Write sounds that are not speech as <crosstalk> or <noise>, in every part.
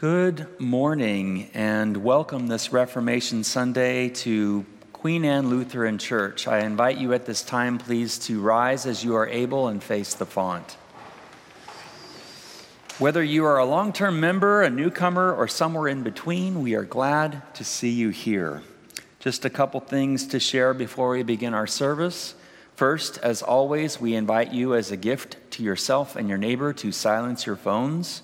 Good morning and welcome this Reformation Sunday to Queen Anne Lutheran Church. I invite you at this time, please, to rise as you are able and face the font. Whether you are a long term member, a newcomer, or somewhere in between, we are glad to see you here. Just a couple things to share before we begin our service. First, as always, we invite you as a gift to yourself and your neighbor to silence your phones.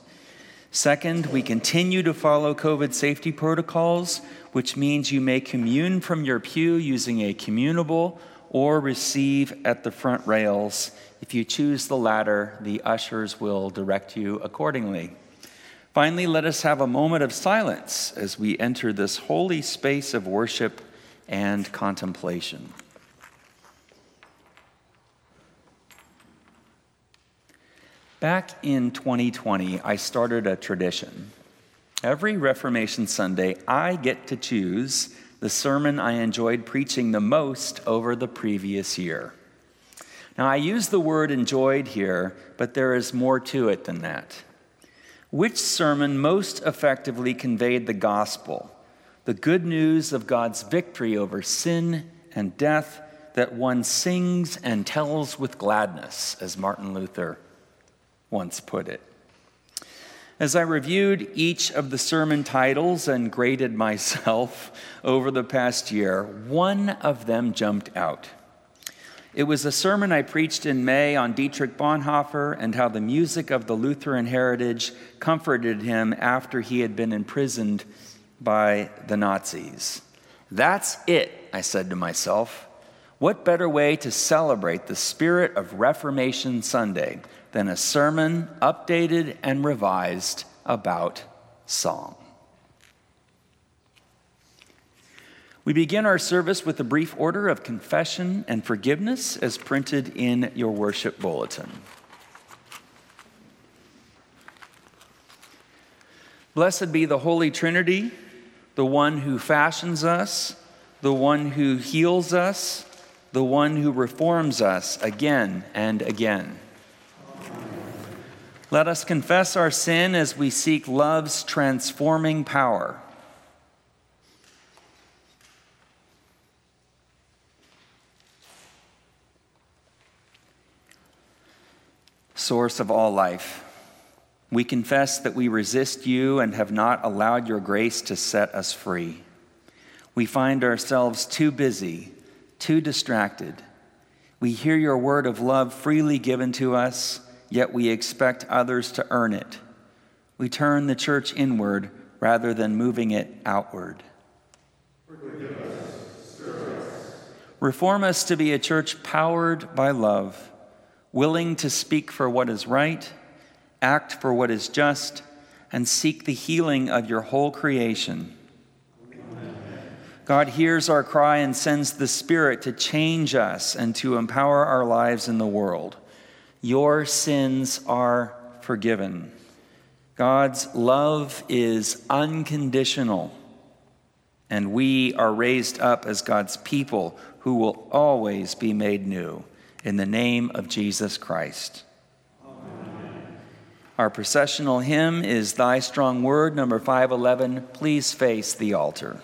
Second, we continue to follow COVID safety protocols, which means you may commune from your pew using a communable or receive at the front rails. If you choose the latter, the ushers will direct you accordingly. Finally, let us have a moment of silence as we enter this holy space of worship and contemplation. Back in 2020, I started a tradition. Every Reformation Sunday, I get to choose the sermon I enjoyed preaching the most over the previous year. Now, I use the word enjoyed here, but there is more to it than that. Which sermon most effectively conveyed the gospel, the good news of God's victory over sin and death that one sings and tells with gladness, as Martin Luther once put it. As I reviewed each of the sermon titles and graded myself <laughs> over the past year, one of them jumped out. It was a sermon I preached in May on Dietrich Bonhoeffer and how the music of the Lutheran heritage comforted him after he had been imprisoned by the Nazis. That's it, I said to myself. What better way to celebrate the spirit of Reformation Sunday than a sermon updated and revised about song. We begin our service with a brief order of confession and forgiveness as printed in your worship bulletin. Blessed be the Holy Trinity, the one who fashions us, the one who heals us, the one who reforms us again and again. Let us confess our sin as we seek love's transforming power. Source of all life, we confess that we resist you and have not allowed your grace to set us free. We find ourselves too busy, too distracted. We hear your word of love freely given to us yet we expect others to earn it. We turn the church inward rather than moving it outward. Us. Reform us to be a church powered by love, willing to speak for what is right, act for what is just, and seek the healing of your whole creation. God hears our cry and sends the Spirit to change us and to empower our lives in the world. Your sins are forgiven. God's love is unconditional, and we are raised up as God's people who will always be made new. In the name of Jesus Christ. Amen. Our processional hymn is Thy Strong Word, number 511. Please face the altar.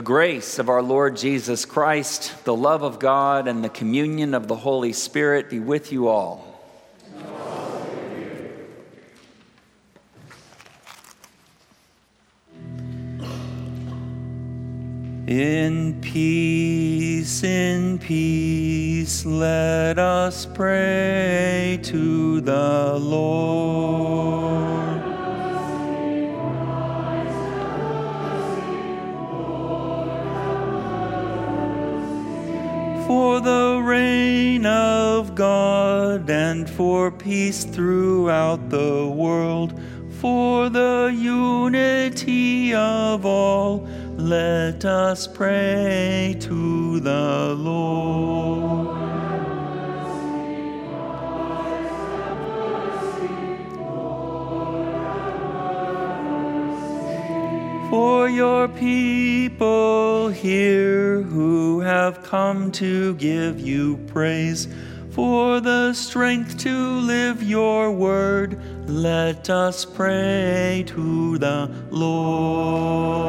The grace of our Lord Jesus Christ, the love of God, and the communion of the Holy Spirit be with you all. In peace, in peace, let us pray for peace throughout the world, for the unity of all let us pray to the Lord. For your people here who have come to give you praise, for the strength to live your word, let us pray to the Lord.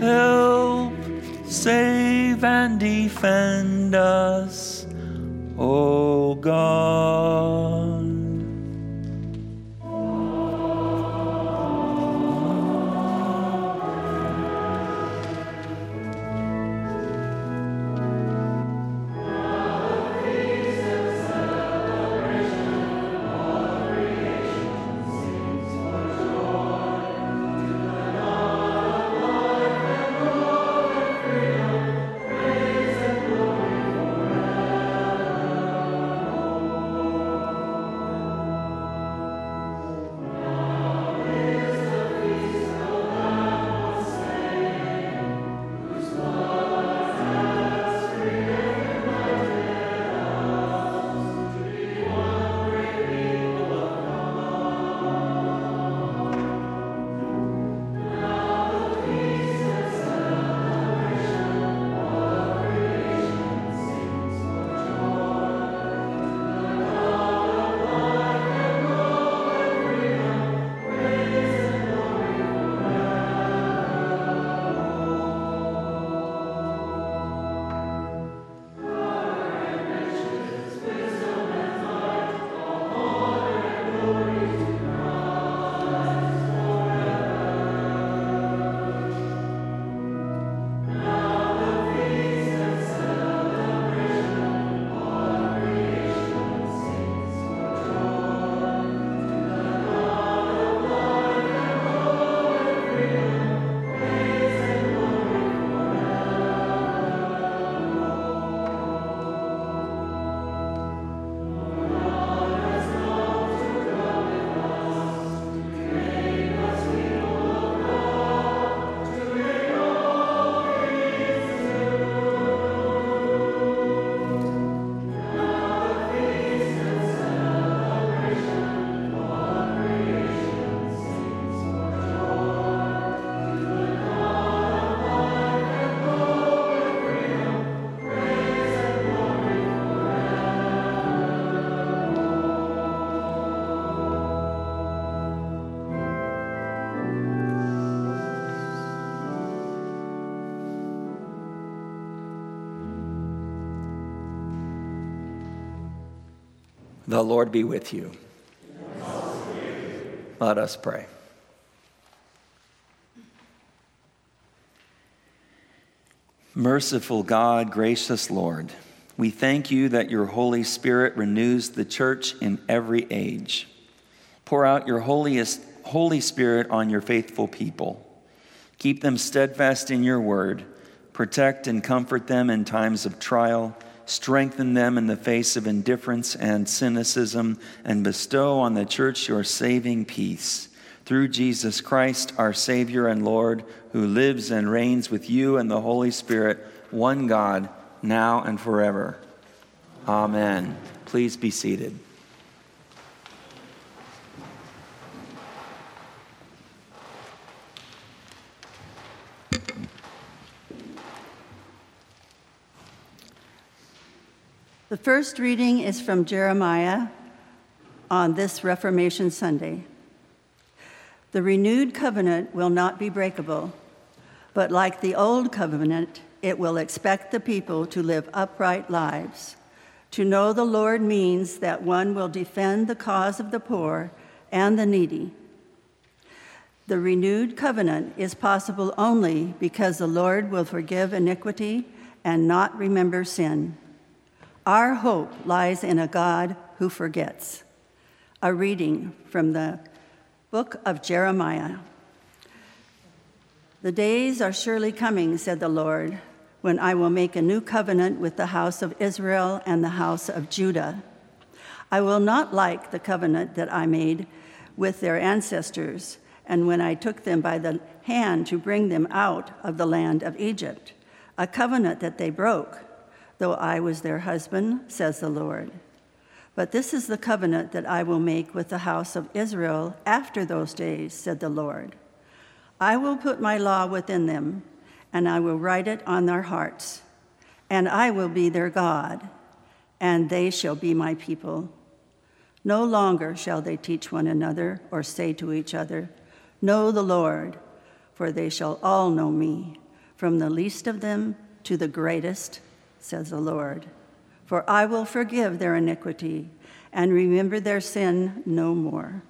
help, save, and defend us, O God. The Lord be with you. Let us pray. Merciful God, gracious Lord, we thank you that your Holy Spirit renews the church in every age. Pour out your holiest, Holy Spirit on your faithful people. Keep them steadfast in your word. Protect and comfort them in times of trial strengthen them in the face of indifference and cynicism, and bestow on the church your saving peace. Through Jesus Christ, our Savior and Lord, who lives and reigns with you and the Holy Spirit, one God, now and forever. Amen. Please be seated. The first reading is from Jeremiah. on this Reformation Sunday. The renewed covenant will not be breakable, but like the old covenant, it will expect the people to live upright lives. To know the Lord means that one will defend the cause of the poor and the needy. The renewed covenant is possible only because the Lord will forgive iniquity and not remember sin. Our hope lies in a God who forgets. A reading from the book of Jeremiah. The days are surely coming, said the Lord, when I will make a new covenant with the house of Israel and the house of Judah. I will not like the covenant that I made with their ancestors, and when I took them by the hand to bring them out of the land of Egypt, a covenant that they broke though I was their husband, says the Lord. But this is the covenant that I will make with the house of Israel after those days, said the Lord. I will put my law within them, and I will write it on their hearts, and I will be their God, and they shall be my people. No longer shall they teach one another or say to each other, Know the Lord, for they shall all know me, from the least of them to the greatest says the Lord. For I will forgive their iniquity and remember their sin no more.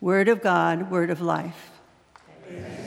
Word of God, word of life. Amen.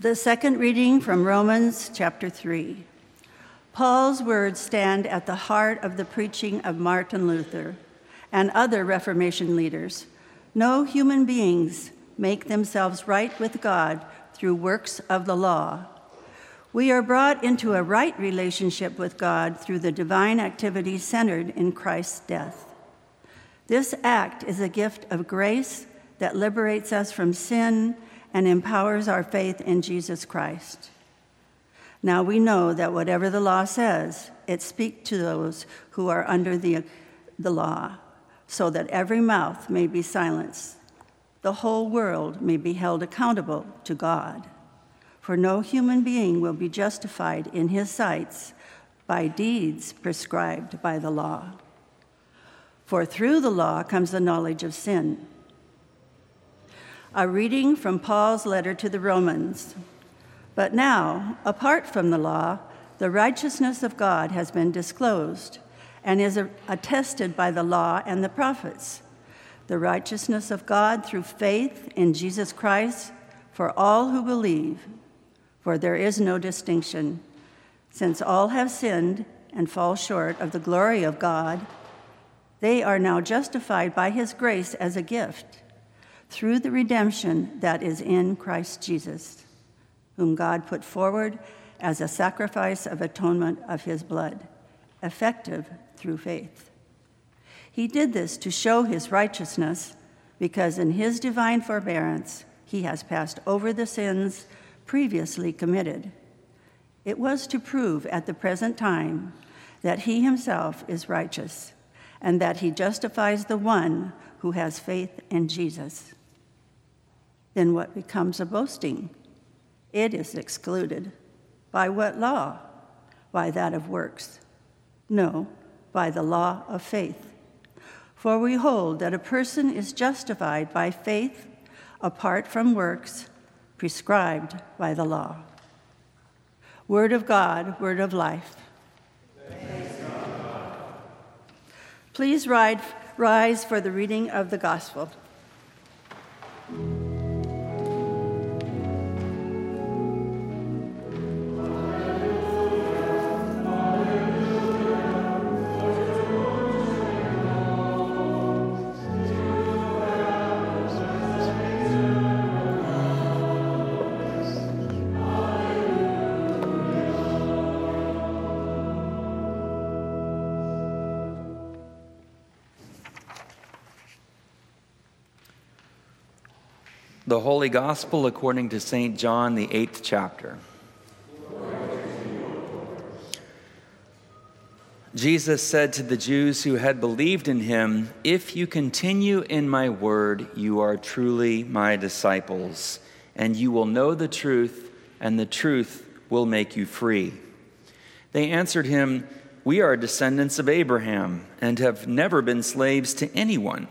The second reading from Romans chapter 3. Paul's words stand at the heart of the preaching of Martin Luther and other Reformation leaders. No human beings make themselves right with God through works of the law. We are brought into a right relationship with God through the divine activity centered in Christ's death. This act is a gift of grace that liberates us from sin and empowers our faith in Jesus Christ. Now we know that whatever the law says, it speaks to those who are under the, the law, so that every mouth may be silenced, the whole world may be held accountable to God. For no human being will be justified in his sights by deeds prescribed by the law. For through the law comes the knowledge of sin. A reading from Paul's letter to the Romans. But now, apart from the law, the righteousness of God has been disclosed and is attested by the law and the prophets. The righteousness of God through faith in Jesus Christ for all who believe, for there is no distinction, since all have sinned and fall short of the glory of God. They are now justified by his grace as a gift through the redemption that is in Christ Jesus, whom God put forward as a sacrifice of atonement of his blood, effective through faith. He did this to show his righteousness, because in his divine forbearance he has passed over the sins previously committed. It was to prove at the present time that he himself is righteous and that he justifies the one who has faith in Jesus then what becomes a boasting? It is excluded. By what law? By that of works. No, by the law of faith. For we hold that a person is justified by faith apart from works prescribed by the law. Word of God, word of life. Please rise for the reading of the gospel. Holy Gospel according to St. John, the eighth chapter. Jesus said to the Jews who had believed in him, If you continue in my word, you are truly my disciples, and you will know the truth, and the truth will make you free. They answered him, We are descendants of Abraham and have never been slaves to anyone.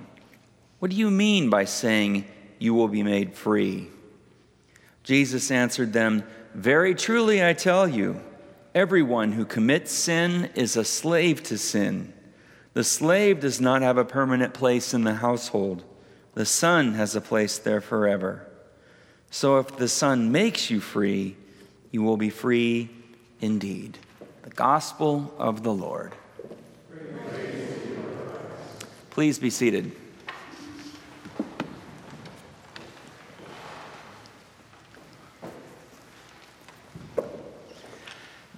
What do you mean by saying, you will be made free. Jesus answered them, Very truly I tell you, everyone who commits sin is a slave to sin. The slave does not have a permanent place in the household, the son has a place there forever. So if the son makes you free, you will be free indeed. The gospel of the Lord. Please be seated.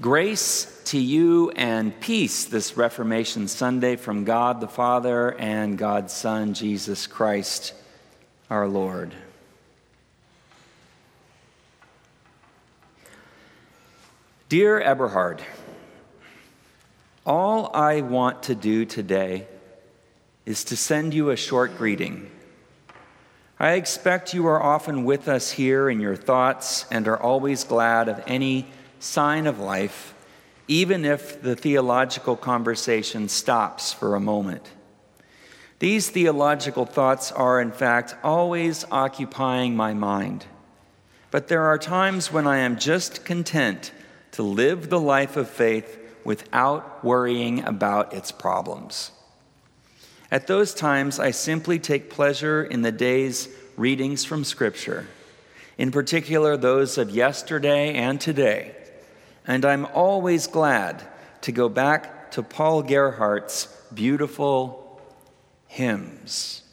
Grace to you and peace this Reformation Sunday from God the Father and God's Son, Jesus Christ, our Lord. Dear Eberhard, all I want to do today is to send you a short greeting. I expect you are often with us here in your thoughts and are always glad of any sign of life, even if the theological conversation stops for a moment. These theological thoughts are, in fact, always occupying my mind. But there are times when I am just content to live the life of faith without worrying about its problems. At those times, I simply take pleasure in the day's readings from Scripture in particular those of yesterday and today. And I'm always glad to go back to Paul Gerhardt's beautiful hymns.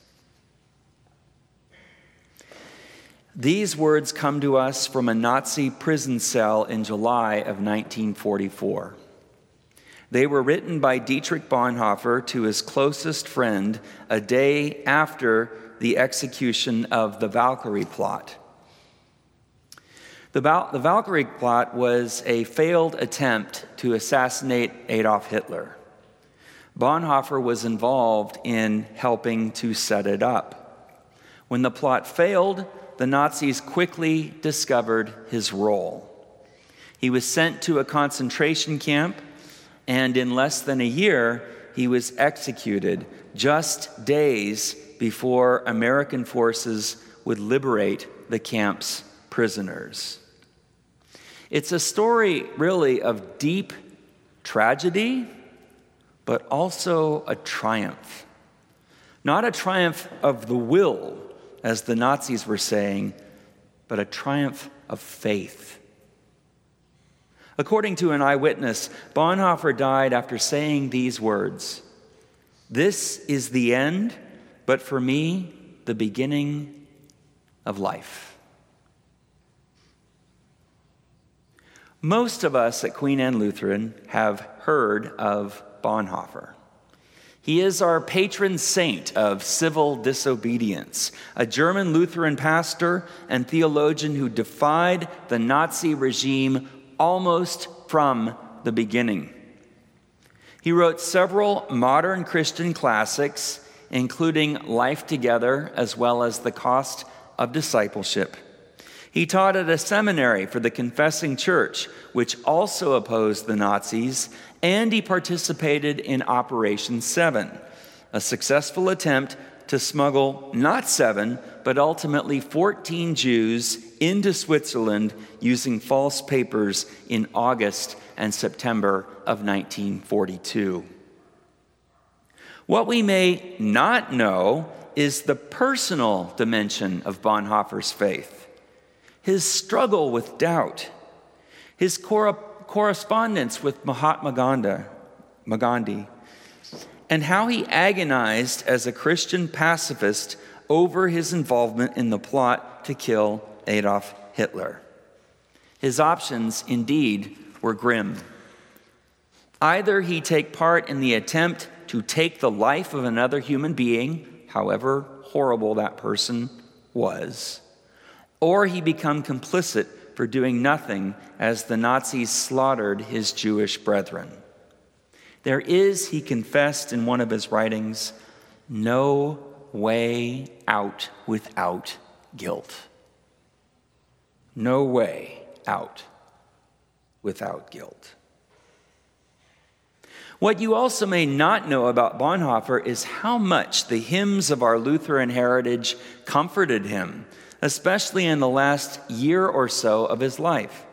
These words come to us from a Nazi prison cell in July of 1944. They were written by Dietrich Bonhoeffer to his closest friend a day after the execution of the Valkyrie plot. The, Val- the Valkyrie plot was a failed attempt to assassinate Adolf Hitler. Bonhoeffer was involved in helping to set it up. When the plot failed, the Nazis quickly discovered his role. He was sent to a concentration camp, and in less than a year, he was executed just days before American forces would liberate the camp's prisoners. It's a story, really, of deep tragedy, but also a triumph. Not a triumph of the will, as the Nazis were saying, but a triumph of faith. According to an eyewitness, Bonhoeffer died after saying these words This is the end, but for me, the beginning of life. Most of us at Queen Anne Lutheran have heard of Bonhoeffer. He is our patron saint of civil disobedience, a German Lutheran pastor and theologian who defied the Nazi regime almost from the beginning. He wrote several modern Christian classics, including Life Together, as well as The Cost of Discipleship. He taught at a seminary for the Confessing Church, which also opposed the Nazis, and he participated in Operation Seven, a successful attempt to smuggle not seven, but ultimately 14 Jews into Switzerland using false papers in August and September of 1942. What we may not know is the personal dimension of Bonhoeffer's faith his struggle with doubt, his cor- correspondence with Mahatma Gandhi, and how he agonized as a Christian pacifist over his involvement in the plot to kill Adolf Hitler. His options, indeed, were grim. Either he take part in the attempt to take the life of another human being, however horrible that person was, or he become complicit for doing nothing as the Nazis slaughtered his Jewish brethren. There is, he confessed in one of his writings, no way out without guilt. No way out without guilt. What you also may not know about Bonhoeffer is how much the hymns of our Lutheran heritage comforted him especially in the last year or so of his life.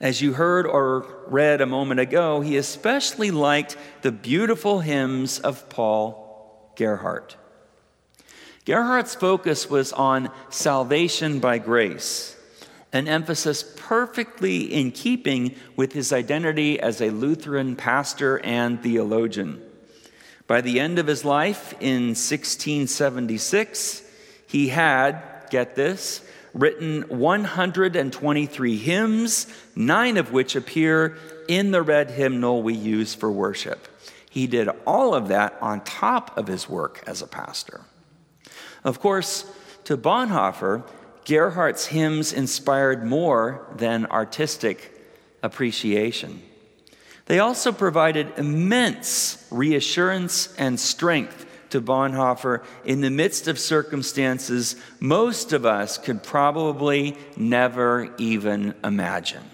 As you heard or read a moment ago, he especially liked the beautiful hymns of Paul Gerhardt. Gerhardt's focus was on salvation by grace, an emphasis perfectly in keeping with his identity as a Lutheran pastor and theologian. By the end of his life in 1676, he had, get this, written 123 hymns, nine of which appear in the red hymnal we use for worship. He did all of that on top of his work as a pastor. Of course, to Bonhoeffer, Gerhardt's hymns inspired more than artistic appreciation. They also provided immense reassurance and strength to Bonhoeffer in the midst of circumstances most of us could probably never even imagine.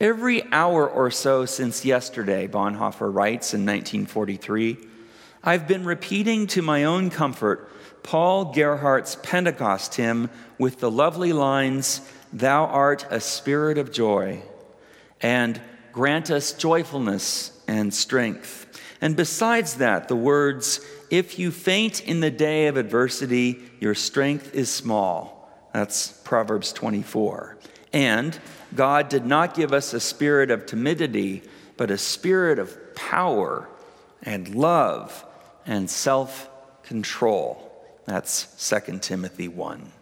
Every hour or so since yesterday, Bonhoeffer writes in 1943, I've been repeating to my own comfort Paul Gerhardt's Pentecost hymn with the lovely lines, Thou art a spirit of joy, and grant us joyfulness and strength And besides that, the words, if you faint in the day of adversity, your strength is small. That's Proverbs 24. And God did not give us a spirit of timidity, but a spirit of power and love and self control. That's 2 Timothy 1.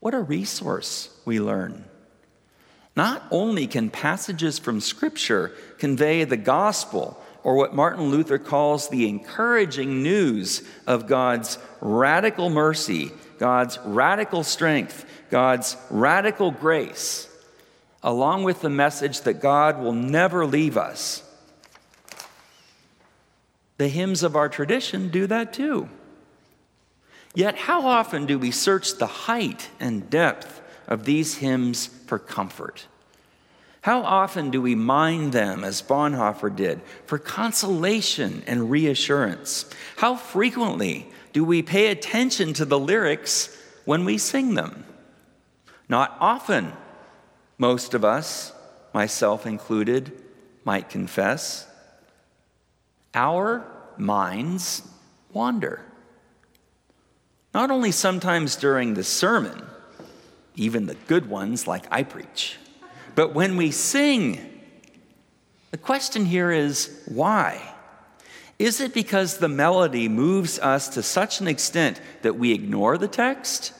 What a resource we learn. Not only can passages from Scripture convey the gospel, or what Martin Luther calls the encouraging news of God's radical mercy, God's radical strength, God's radical grace, along with the message that God will never leave us. The hymns of our tradition do that too. Yet, how often do we search the height and depth of these hymns for comfort? How often do we mind them, as Bonhoeffer did, for consolation and reassurance? How frequently do we pay attention to the lyrics when we sing them? Not often, most of us, myself included, might confess. Our minds wander. Not only sometimes during the sermon, even the good ones like I preach, but when we sing. The question here is why? Is it because the melody moves us to such an extent that we ignore the text?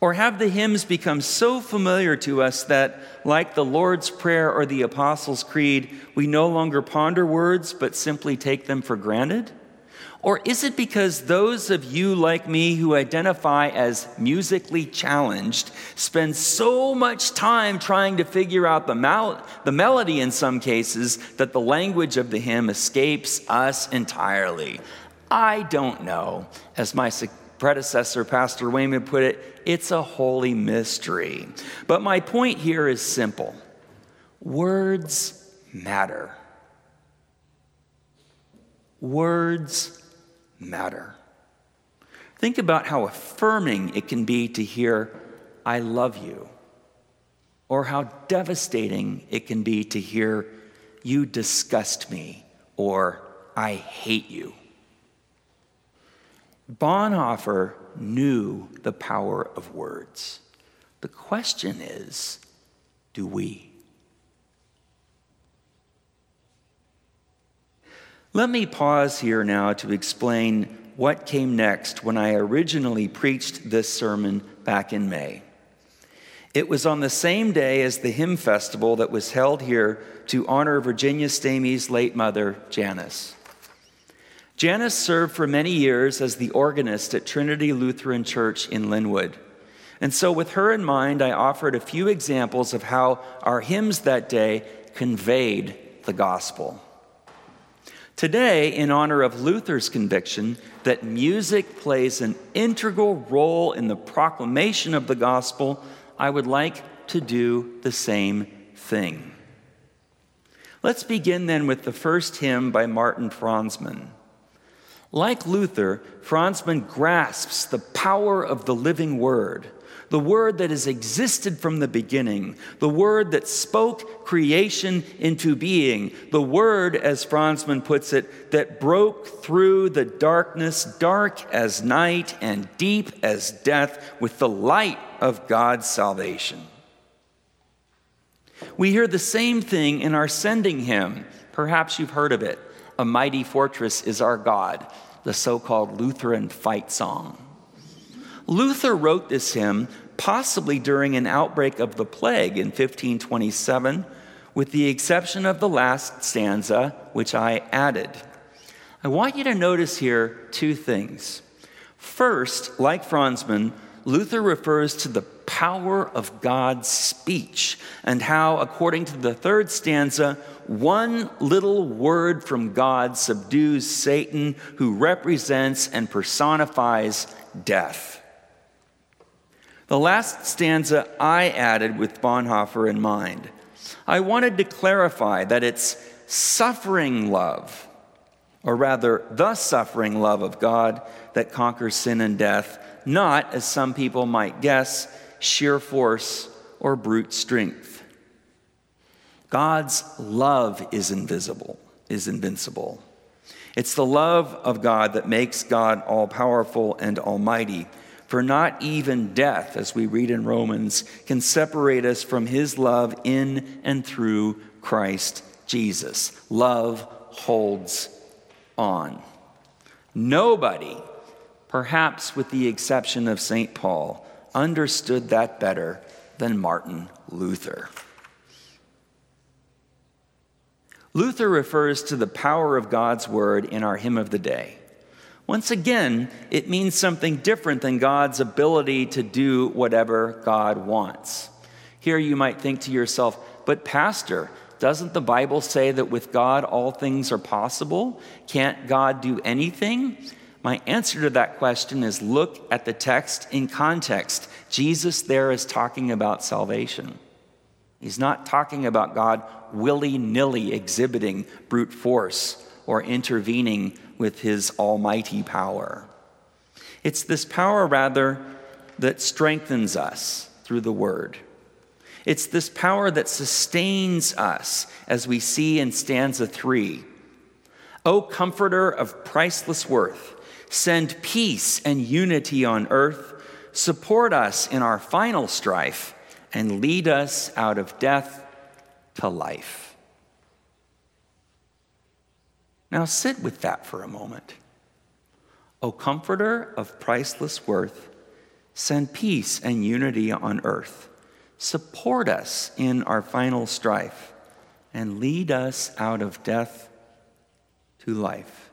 Or have the hymns become so familiar to us that, like the Lord's Prayer or the Apostles' Creed, we no longer ponder words but simply take them for granted? Or is it because those of you like me who identify as musically challenged spend so much time trying to figure out the, mal- the melody in some cases that the language of the hymn escapes us entirely? I don't know. As my predecessor, Pastor Wayman, put it, it's a holy mystery. But my point here is simple words matter. Words matter. Think about how affirming it can be to hear, I love you, or how devastating it can be to hear, you disgust me, or I hate you. Bonhoeffer knew the power of words. The question is do we? Let me pause here now to explain what came next when I originally preached this sermon back in May. It was on the same day as the hymn festival that was held here to honor Virginia Stamey's late mother, Janice. Janice served for many years as the organist at Trinity Lutheran Church in Lynnwood. And so, with her in mind, I offered a few examples of how our hymns that day conveyed the gospel. Today, in honor of Luther's conviction that music plays an integral role in the proclamation of the gospel, I would like to do the same thing. Let's begin then with the first hymn by Martin Franzmann. Like Luther, Franzmann grasps the power of the living word the word that has existed from the beginning, the word that spoke creation into being, the word, as Franzmann puts it, that broke through the darkness, dark as night and deep as death, with the light of God's salvation. We hear the same thing in our sending hymn. Perhaps you've heard of it. A mighty fortress is our God, the so called Lutheran fight song. Luther wrote this hymn possibly during an outbreak of the plague in 1527, with the exception of the last stanza, which I added. I want you to notice here two things. First, like Franzmann, Luther refers to the power of God's speech and how, according to the third stanza, one little word from God subdues Satan, who represents and personifies death. The last stanza I added with Bonhoeffer in mind. I wanted to clarify that it's suffering love, or rather, the suffering love of God that conquers sin and death, not, as some people might guess, sheer force or brute strength. God's love is invisible, is invincible. It's the love of God that makes God all powerful and almighty. For not even death, as we read in Romans, can separate us from his love in and through Christ Jesus. Love holds on. Nobody, perhaps with the exception of St. Paul, understood that better than Martin Luther. Luther refers to the power of God's word in our hymn of the day. Once again, it means something different than God's ability to do whatever God wants. Here you might think to yourself, but Pastor, doesn't the Bible say that with God all things are possible? Can't God do anything? My answer to that question is look at the text in context. Jesus there is talking about salvation. He's not talking about God willy nilly exhibiting brute force or intervening with his almighty power. It's this power, rather, that strengthens us through the word. It's this power that sustains us, as we see in stanza three. O Comforter of priceless worth, send peace and unity on earth, support us in our final strife, and lead us out of death to life. Now sit with that for a moment. O Comforter of priceless worth, send peace and unity on earth, support us in our final strife, and lead us out of death to life.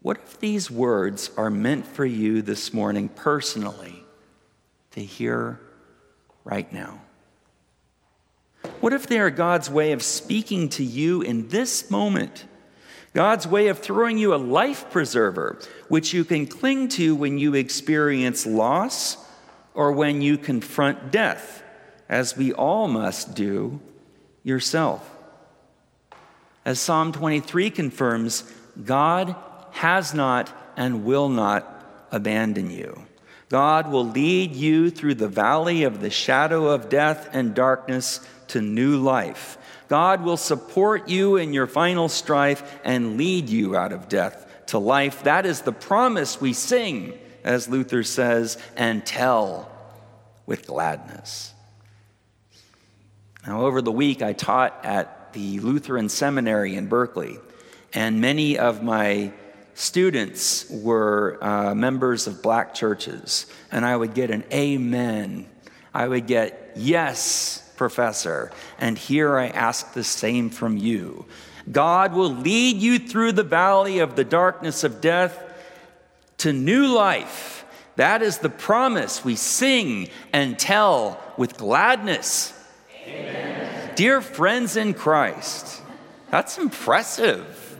What if these words are meant for you this morning personally to hear right now? What if they are God's way of speaking to you in this moment? God's way of throwing you a life preserver, which you can cling to when you experience loss or when you confront death, as we all must do yourself. As Psalm 23 confirms, God has not and will not abandon you. God will lead you through the valley of the shadow of death and darkness to new life. God will support you in your final strife and lead you out of death to life. That is the promise we sing, as Luther says, and tell with gladness. Now, over the week, I taught at the Lutheran Seminary in Berkeley, and many of my students were uh, members of black churches, and I would get an amen. I would get yes, professor. And here I ask the same from you. God will lead you through the valley of the darkness of death to new life. That is the promise we sing and tell with gladness. Amen. Dear friends in Christ, that's impressive.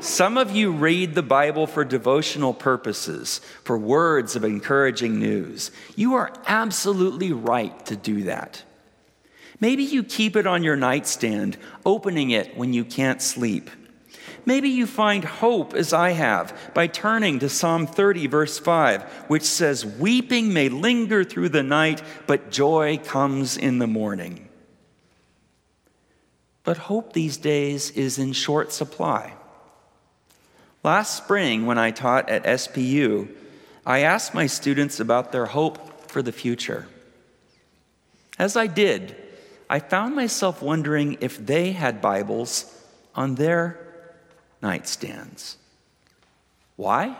Some of you read the Bible for devotional purposes, for words of encouraging news. You are absolutely right to do that. Maybe you keep it on your nightstand, opening it when you can't sleep. Maybe you find hope, as I have, by turning to Psalm 30, verse 5, which says, Weeping may linger through the night, but joy comes in the morning. But hope these days is in short supply. Last spring, when I taught at SPU, I asked my students about their hope for the future. As I did, I found myself wondering if they had Bibles on their nightstands. Why?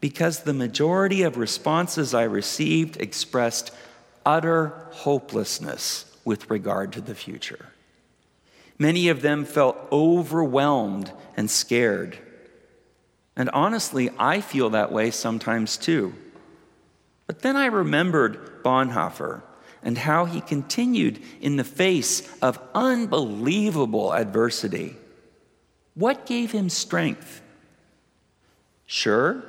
Because the majority of responses I received expressed utter hopelessness with regard to the future. Many of them felt overwhelmed and scared. And honestly, I feel that way sometimes too. But then I remembered Bonhoeffer and how he continued in the face of unbelievable adversity. What gave him strength? Sure,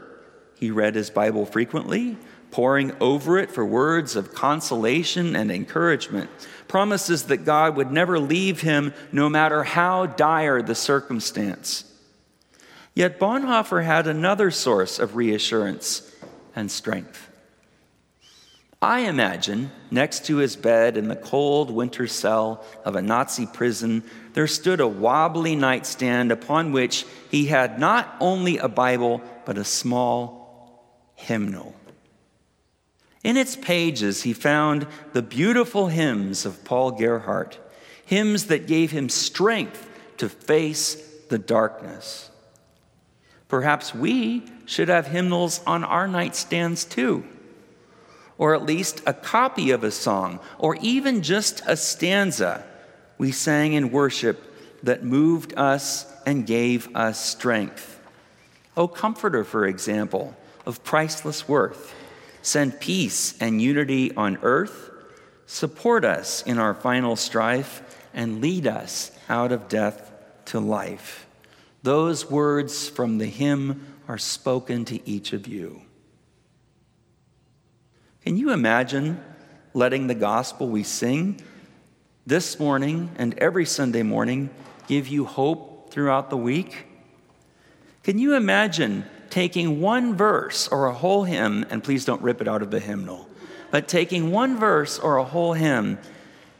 he read his Bible frequently, poring over it for words of consolation and encouragement, promises that God would never leave him no matter how dire the circumstance. Yet Bonhoeffer had another source of reassurance and strength. I imagine next to his bed in the cold winter cell of a Nazi prison, there stood a wobbly nightstand upon which he had not only a Bible, but a small hymnal. In its pages, he found the beautiful hymns of Paul Gerhardt, hymns that gave him strength to face the darkness. Perhaps we should have hymnals on our nightstands too, or at least a copy of a song, or even just a stanza we sang in worship that moved us and gave us strength. O Comforter, for example, of priceless worth send peace and unity on earth, support us in our final strife, and lead us out of death to life. Those words from the hymn are spoken to each of you. Can you imagine letting the gospel we sing this morning and every Sunday morning give you hope throughout the week? Can you imagine taking one verse or a whole hymn, and please don't rip it out of the hymnal, but taking one verse or a whole hymn,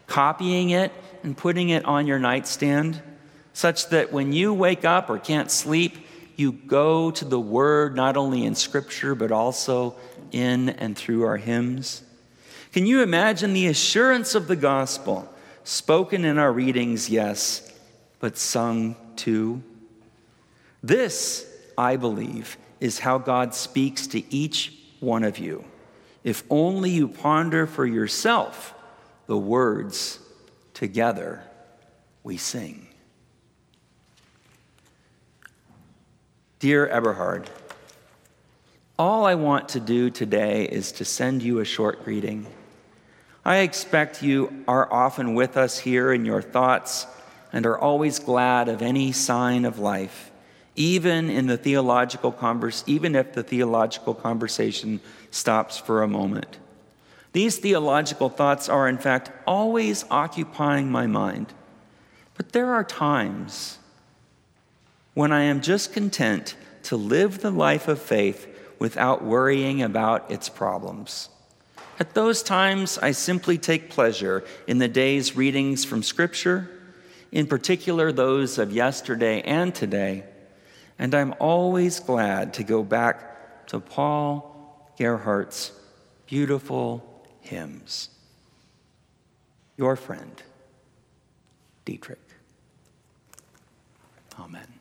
copying it, and putting it on your nightstand, such that when you wake up or can't sleep, you go to the word not only in Scripture, but also in and through our hymns? Can you imagine the assurance of the gospel, spoken in our readings, yes, but sung too? This, I believe, is how God speaks to each one of you. If only you ponder for yourself the words, together we sing. Dear Eberhard, all I want to do today is to send you a short greeting. I expect you are often with us here in your thoughts and are always glad of any sign of life even in the theological converse, even if the theological conversation stops for a moment. These theological thoughts are, in fact, always occupying my mind. But there are times when I am just content to live the life of faith without worrying about its problems. At those times, I simply take pleasure in the day's readings from Scripture, in particular those of yesterday and today and I'm always glad to go back to Paul Gerhardt's beautiful hymns. Your friend, Dietrich. Amen.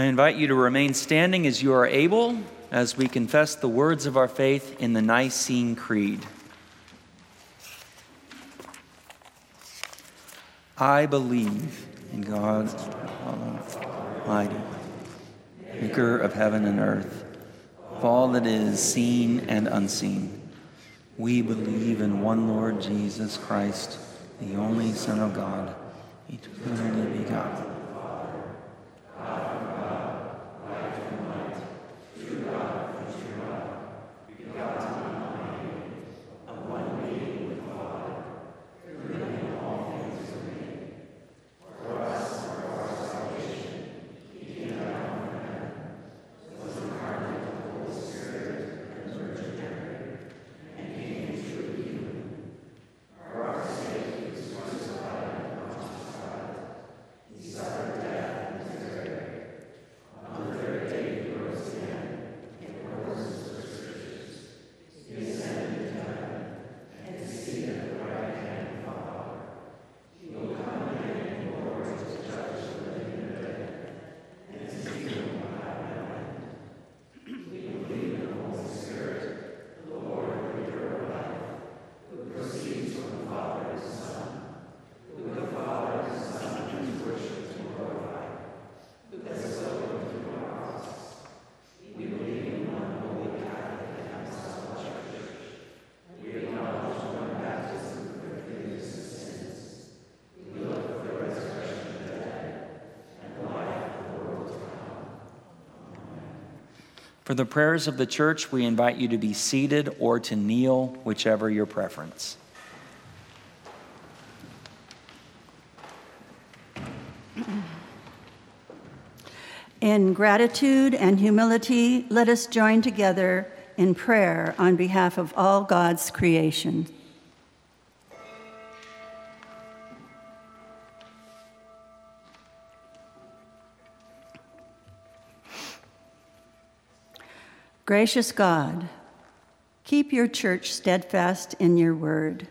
I invite you to remain standing as you are able as we confess the words of our faith in the Nicene Creed. I believe in God Almighty, maker of heaven and earth, of all that is seen and unseen. We believe in one Lord Jesus Christ, the only Son of God, eternally begotten For the prayers of the church, we invite you to be seated or to kneel, whichever your preference. In gratitude and humility, let us join together in prayer on behalf of all God's creation. Gracious God, keep your church steadfast in your word.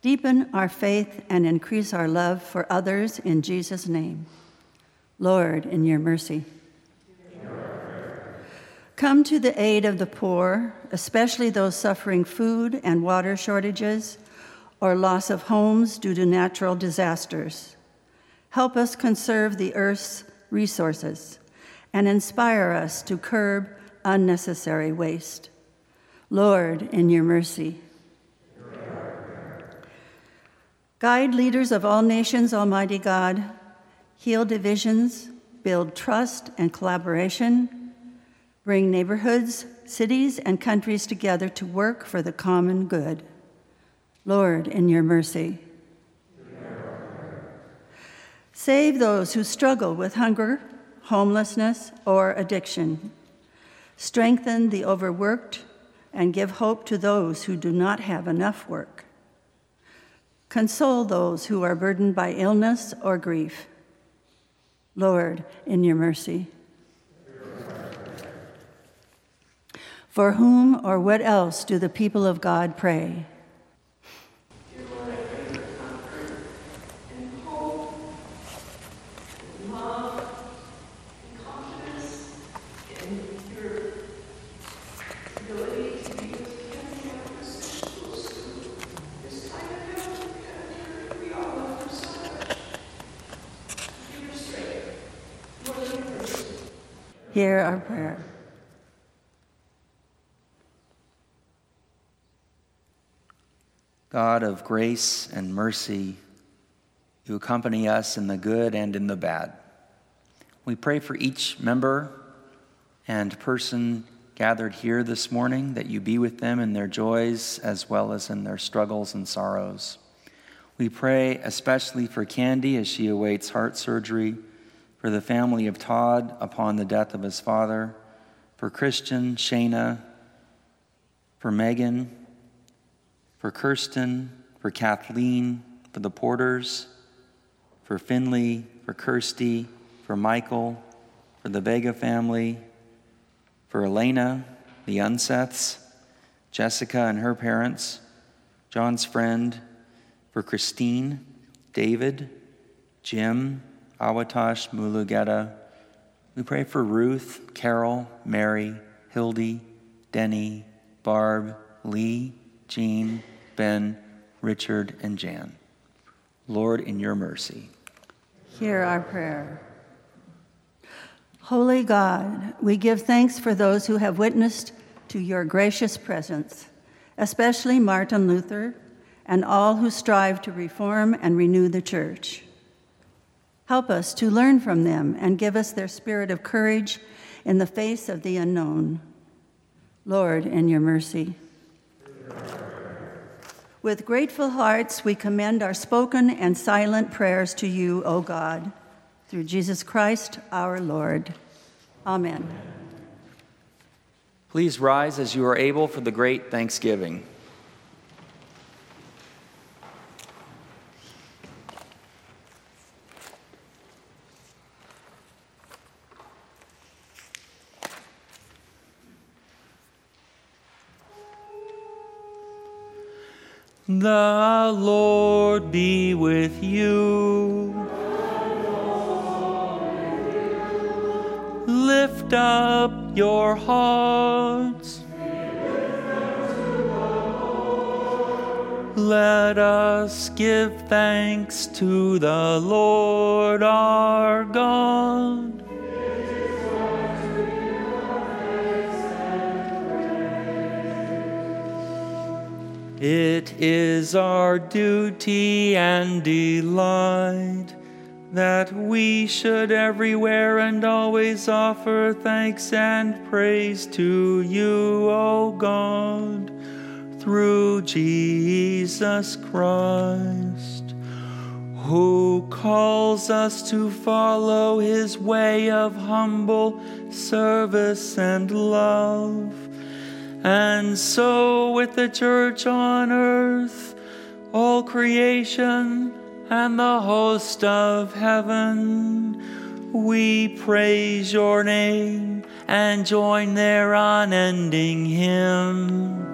Deepen our faith and increase our love for others in Jesus' name. Lord, in your mercy. Come to the aid of the poor, especially those suffering food and water shortages or loss of homes due to natural disasters. Help us conserve the earth's resources and inspire us to curb unnecessary waste. Lord, in your mercy. Guide leaders of all nations, Almighty God. Heal divisions, build trust and collaboration. Bring neighborhoods, cities, and countries together to work for the common good. Lord, in your mercy. Save those who struggle with hunger, homelessness, or addiction. Strengthen the overworked and give hope to those who do not have enough work. Console those who are burdened by illness or grief. Lord, in your mercy. For whom or what else do the people of God pray? Hear our prayer. God of grace and mercy, you accompany us in the good and in the bad. We pray for each member and person gathered here this morning that you be with them in their joys as well as in their struggles and sorrows. We pray especially for Candy as she awaits heart surgery for the family of Todd upon the death of his father, for Christian, Shana, for Megan, for Kirsten, for Kathleen, for the Porters, for Finley, for Kirsty, for Michael, for the Vega family, for Elena, the Unseths, Jessica and her parents, John's friend, for Christine, David, Jim, Awatash Mulugeta, We pray for Ruth, Carol, Mary, Hildy, Denny, Barb, Lee, Jean, Ben, Richard, and Jan. Lord, in your mercy. Hear our prayer. Holy God, we give thanks for those who have witnessed to your gracious presence, especially Martin Luther and all who strive to reform and renew the church. Help us to learn from them and give us their spirit of courage in the face of the unknown. Lord, in your mercy. With grateful hearts, we commend our spoken and silent prayers to you, O God, through Jesus Christ our Lord. Amen. Please rise as you are able for the great thanksgiving. The Lord be with you. Lift up your hearts. Let us give thanks to the Lord our God. It is our duty and delight that we should everywhere and always offer thanks and praise to you, O God, through Jesus Christ, who calls us to follow his way of humble service and love and so, with the church on earth, all creation, and the host of heaven, we praise your name and join their unending hymn.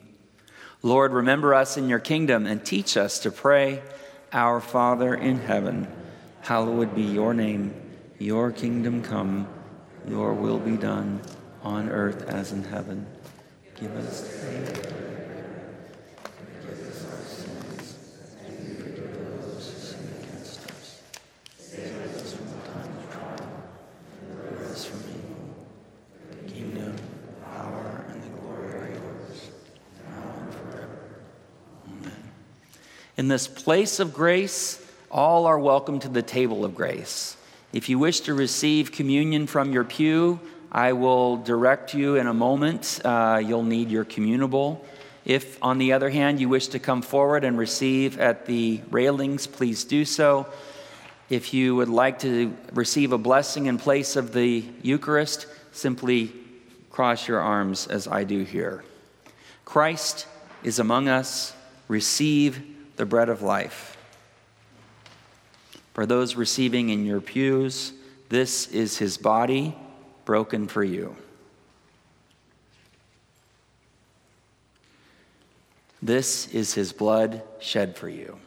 Lord, remember us in your kingdom and teach us to pray, Our Father in heaven, hallowed be your name. Your kingdom come, your will be done on earth as in heaven. Give us In this place of grace, all are welcome to the table of grace. If you wish to receive communion from your pew, I will direct you in a moment. Uh, you'll need your communable. If, on the other hand, you wish to come forward and receive at the railings, please do so. If you would like to receive a blessing in place of the Eucharist, simply cross your arms as I do here. Christ is among us. Receive the bread of life. For those receiving in your pews, this is his body broken for you. This is his blood shed for you.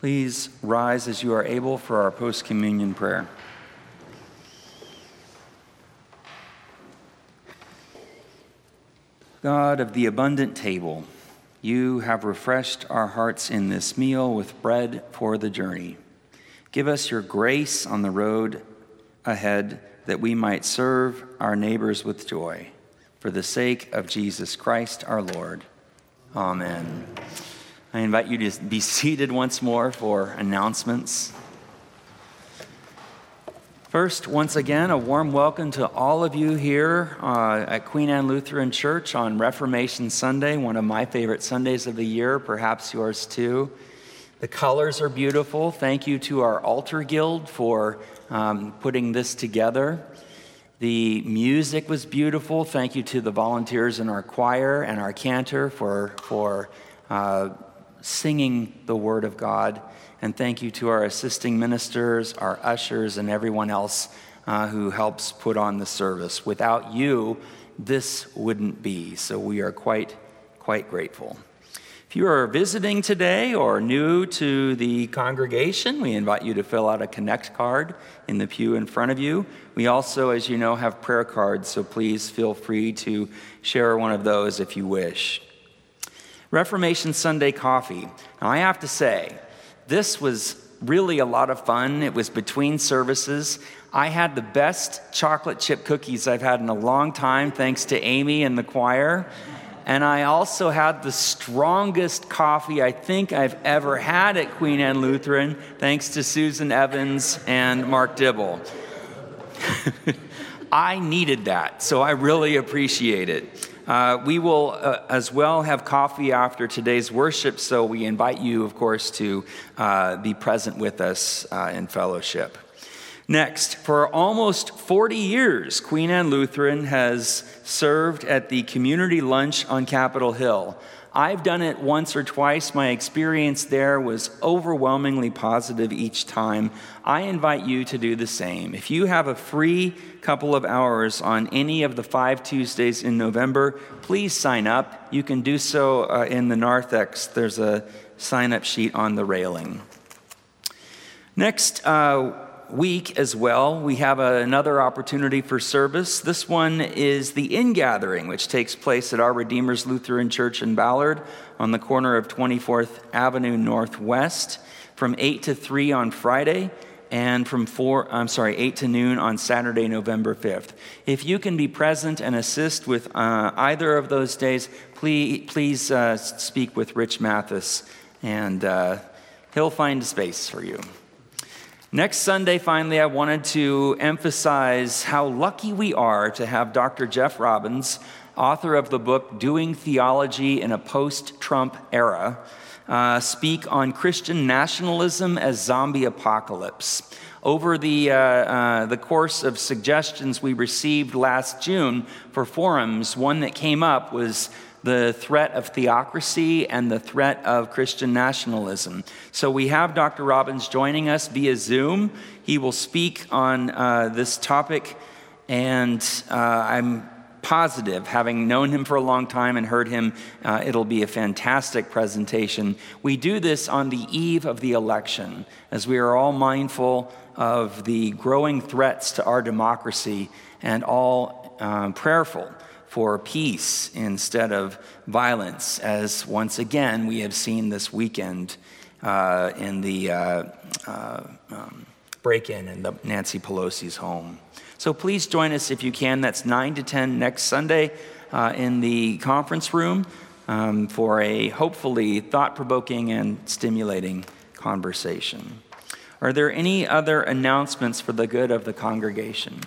Please rise as you are able for our post communion prayer. God of the abundant table, you have refreshed our hearts in this meal with bread for the journey. Give us your grace on the road ahead that we might serve our neighbors with joy. For the sake of Jesus Christ our Lord. Amen. I invite you to be seated once more for announcements. First, once again, a warm welcome to all of you here uh, at Queen Anne Lutheran Church on Reformation Sunday, one of my favorite Sundays of the year, perhaps yours too. The colors are beautiful. Thank you to our Altar Guild for um, putting this together. The music was beautiful. Thank you to the volunteers in our choir and our cantor for, for uh, singing the Word of God. And thank you to our assisting ministers, our ushers, and everyone else uh, who helps put on the service. Without you, this wouldn't be. So we are quite, quite grateful. If you are visiting today or new to the congregation, we invite you to fill out a Connect card in the pew in front of you. We also, as you know, have prayer cards, so please feel free to share one of those if you wish. Reformation Sunday coffee. Now, I have to say, this was really a lot of fun. It was between services. I had the best chocolate chip cookies I've had in a long time, thanks to Amy and the choir. And I also had the strongest coffee I think I've ever had at Queen Anne Lutheran, thanks to Susan Evans and Mark Dibble. <laughs> I needed that, so I really appreciate it. Uh, we will uh, as well have coffee after today's worship, so we invite you, of course, to uh, be present with us uh, in fellowship. Next, for almost 40 years, Queen Anne Lutheran has served at the community lunch on Capitol Hill. I've done it once or twice. My experience there was overwhelmingly positive each time. I invite you to do the same. If you have a free couple of hours on any of the five Tuesdays in November, please sign up. You can do so uh, in the narthex. There's a sign up sheet on the railing. Next, uh, week as well, we have a, another opportunity for service. This one is the ingathering, which takes place at our Redeemer's Lutheran Church in Ballard on the corner of 24th Avenue Northwest from 8 to 3 on Friday and from 4 I'm sorry 8 to noon on Saturday November 5th. If you can be present and assist with uh, either of those days, please please uh, speak with Rich Mathis and uh, he'll find a space for you. Next Sunday, finally, I wanted to emphasize how lucky we are to have Dr. Jeff Robbins, author of the book Doing Theology in a Post Trump Era, uh, speak on Christian nationalism as zombie apocalypse. Over the, uh, uh, the course of suggestions we received last June for forums, one that came up was the threat of theocracy and the threat of Christian nationalism. So we have Dr. Robbins joining us via Zoom. He will speak on uh, this topic, and uh, I'm positive, having known him for a long time and heard him, uh, it'll be a fantastic presentation. We do this on the eve of the election, as we are all mindful of the growing threats to our democracy and all uh, prayerful for peace instead of violence, as once again we have seen this weekend uh, in the uh, uh, um, break in in the Nancy Pelosi's home. So please join us if you can. That's 9 to 10 next Sunday uh, in the conference room um, for a hopefully thought provoking and stimulating conversation. Are there any other announcements for the good of the congregation?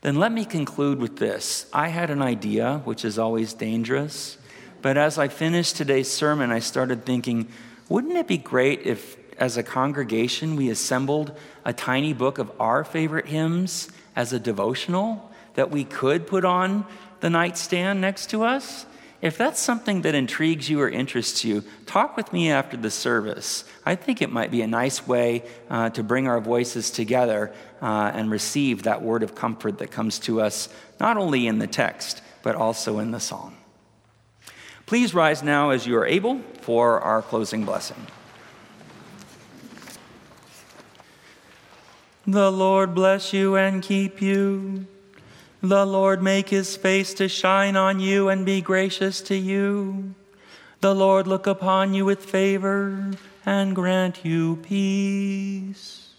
Then let me conclude with this. I had an idea, which is always dangerous, but as I finished today's sermon, I started thinking, wouldn't it be great if, as a congregation, we assembled a tiny book of our favorite hymns as a devotional that we could put on the nightstand next to us? If that's something that intrigues you or interests you, talk with me after the service. I think it might be a nice way uh, to bring our voices together uh, and receive that word of comfort that comes to us not only in the text, but also in the song. Please rise now as you are able for our closing blessing. The Lord bless you and keep you. The Lord make his face to shine on you and be gracious to you. The Lord look upon you with favor and grant you peace.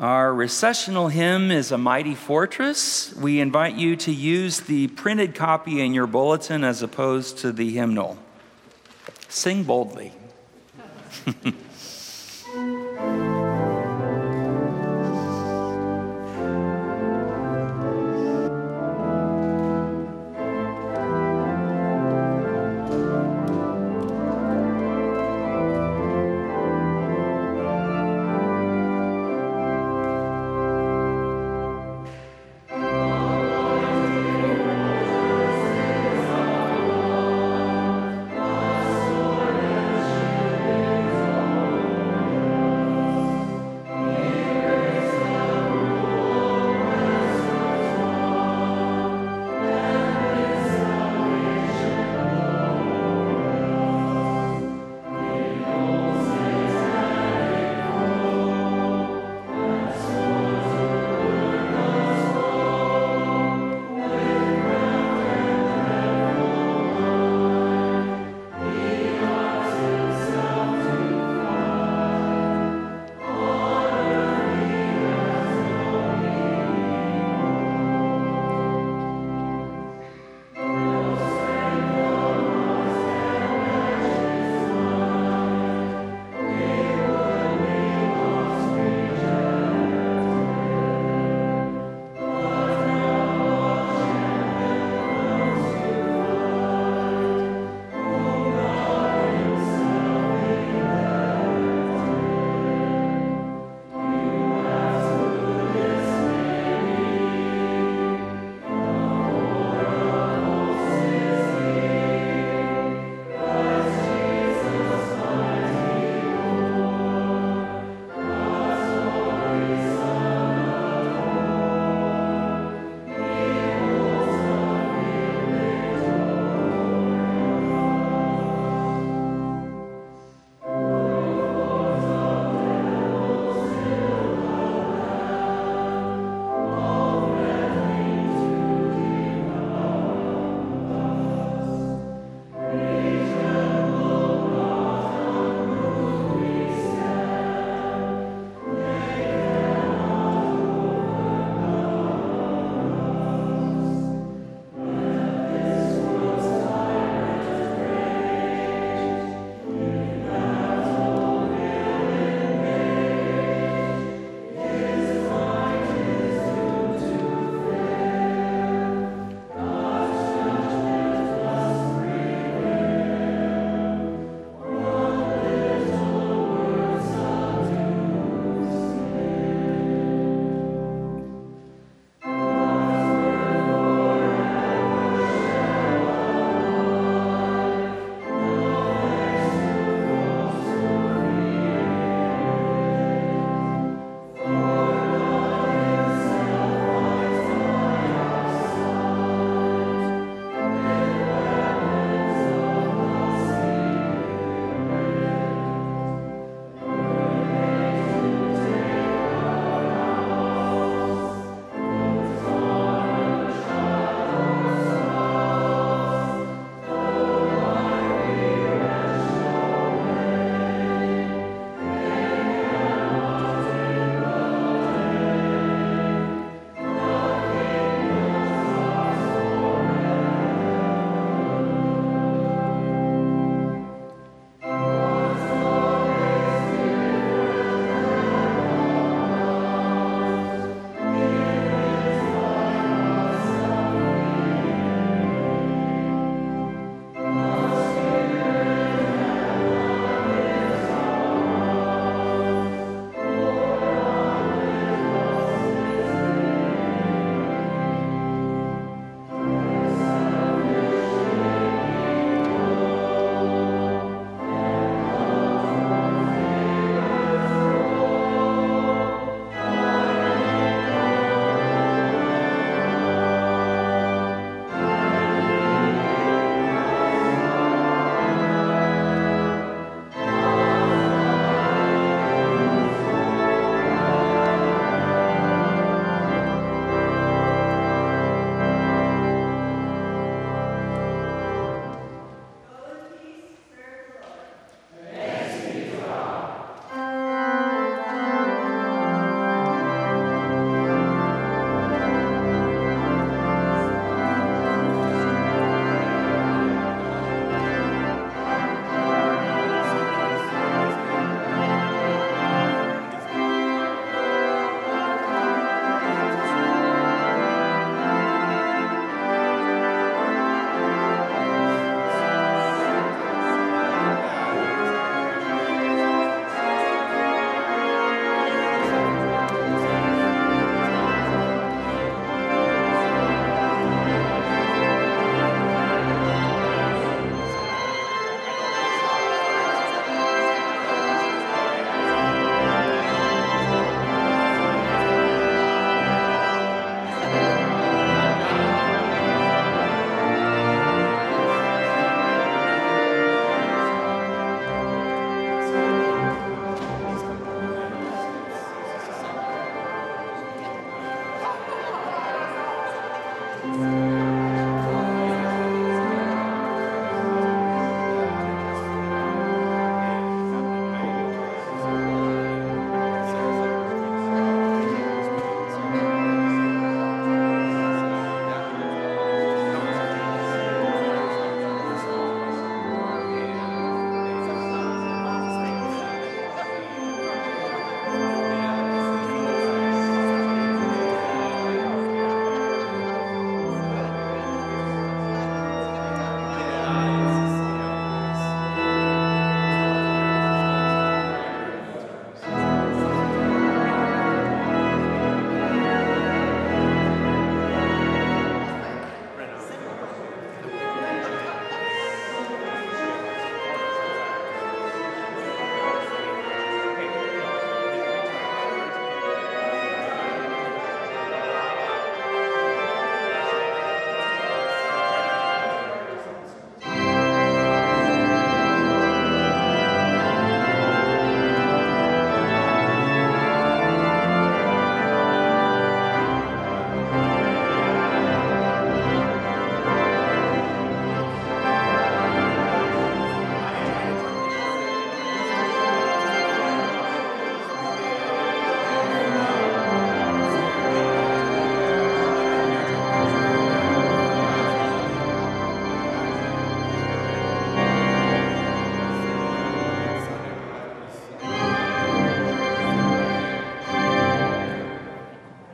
Our recessional hymn is A Mighty Fortress. We invite you to use the printed copy in your bulletin as opposed to the hymnal. Sing boldly. <laughs>